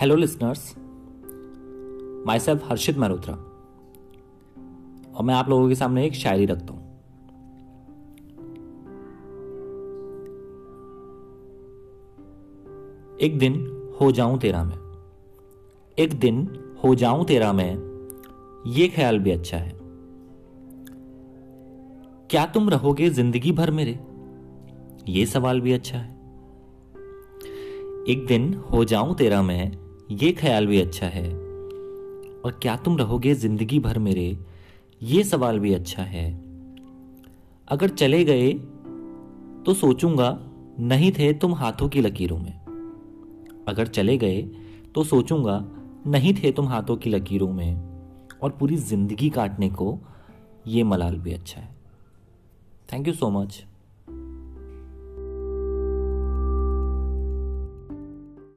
Hello listeners myself Harshit Malhotra और मैं आप लोगों के सामने एक शायरी रखता हूँ। एक दिन हो जाऊँ तेरा मैं। एक दिन हो जाऊँ तेरा मैं, ये ख्याल भी अच्छा है। क्या तुम रहोगे ज़िंदगी भर मेरे? ये सवाल भी अच्छा है। एक दिन हो जाऊँ तेरा मैं ये ख्याल भी अच्छा है। और क्या तुम रहोगे ज़िंदगी भर मेरे? ये सवाल भी अच्छा है। अगर चले गए तो सोचूँगा, नहीं थे तुम हाथों की लकीरों में। अगर चले गए तो सोचूँगा, नहीं थे तुम हाथों की लकीरों में। और पूरी ज़िंदगी काटने को ये मलाल भी अच्छा है। Thank you so much